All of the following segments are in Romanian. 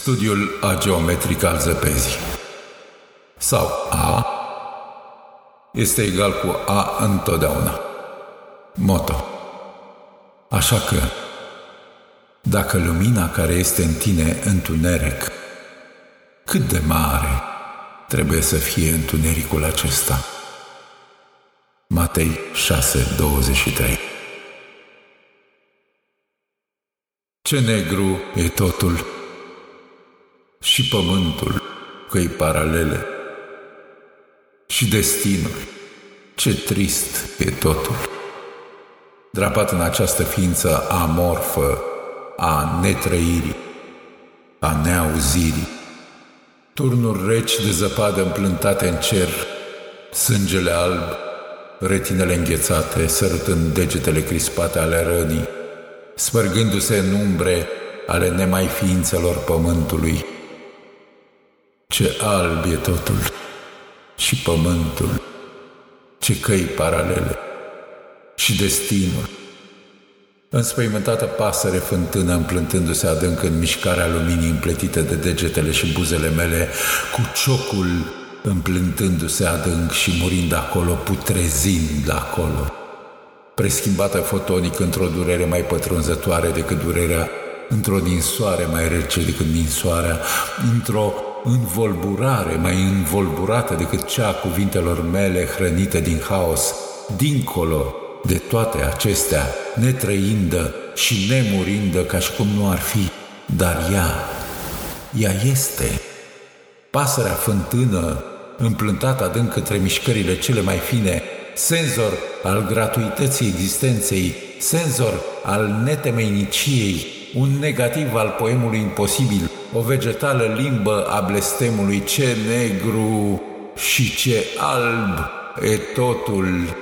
Studiul ageometric al zăpezii sau A este egal cu A întotdeauna. Moto. Așa că, dacă lumina care este în tine întuneric, cât de mare trebuie să fie întunericul acesta? Matei 6:23 Ce negru e totul și pământul căi paralele și destinul. Ce trist e totul. Drapat în această ființă amorfă a netrăirii, a neauzirii, turnuri reci de zăpadă împlântate în cer, sângele alb, retinele înghețate, sărutând degetele crispate ale rănii, smărgându-se în umbre ale nemai ființelor pământului. Ce alb e totul și pământul, ce căi paralele și destinul. Înspăimântată pasăre fântână împlântându-se adânc în mișcarea luminii împletite de degetele și buzele mele, cu ciocul împlântându-se adânc și murind acolo, putrezind acolo. Preschimbată fotonic într-o durere mai pătrunzătoare decât durerea, într-o ninsoare mai rece decât ninsoarea, într-o învolburare mai învolburată decât cea a cuvintelor mele hrănite din haos, dincolo de toate acestea, netrăindă și nemurindă ca și cum nu ar fi, dar ea, ea este. Pasărea fântână, împlântată adânc către mișcările cele mai fine, senzor al gratuității existenței, senzor al netemeiniciei, un negativ al poemului imposibil, o vegetală limbă a blestemului, ce negru și ce alb e totul,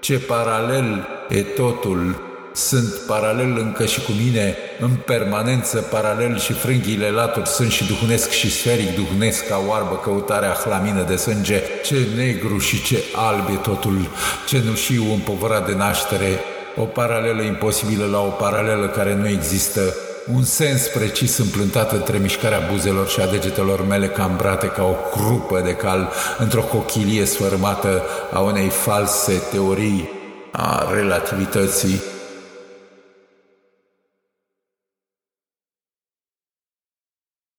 ce paralel e totul, sunt paralel încă și cu mine, în permanență paralel și frânghiile laturi sunt și duhunesc și sferic duhunesc ca oarbă căutarea hlamină de sânge, ce negru și ce alb e totul, ce nușiu împovărat de naștere, o paralelă imposibilă la o paralelă care nu există, un sens precis împlântat între mișcarea buzelor și a degetelor mele cambrate ca o crupă de cal într-o cochilie sfărmată a unei false teorii a relativității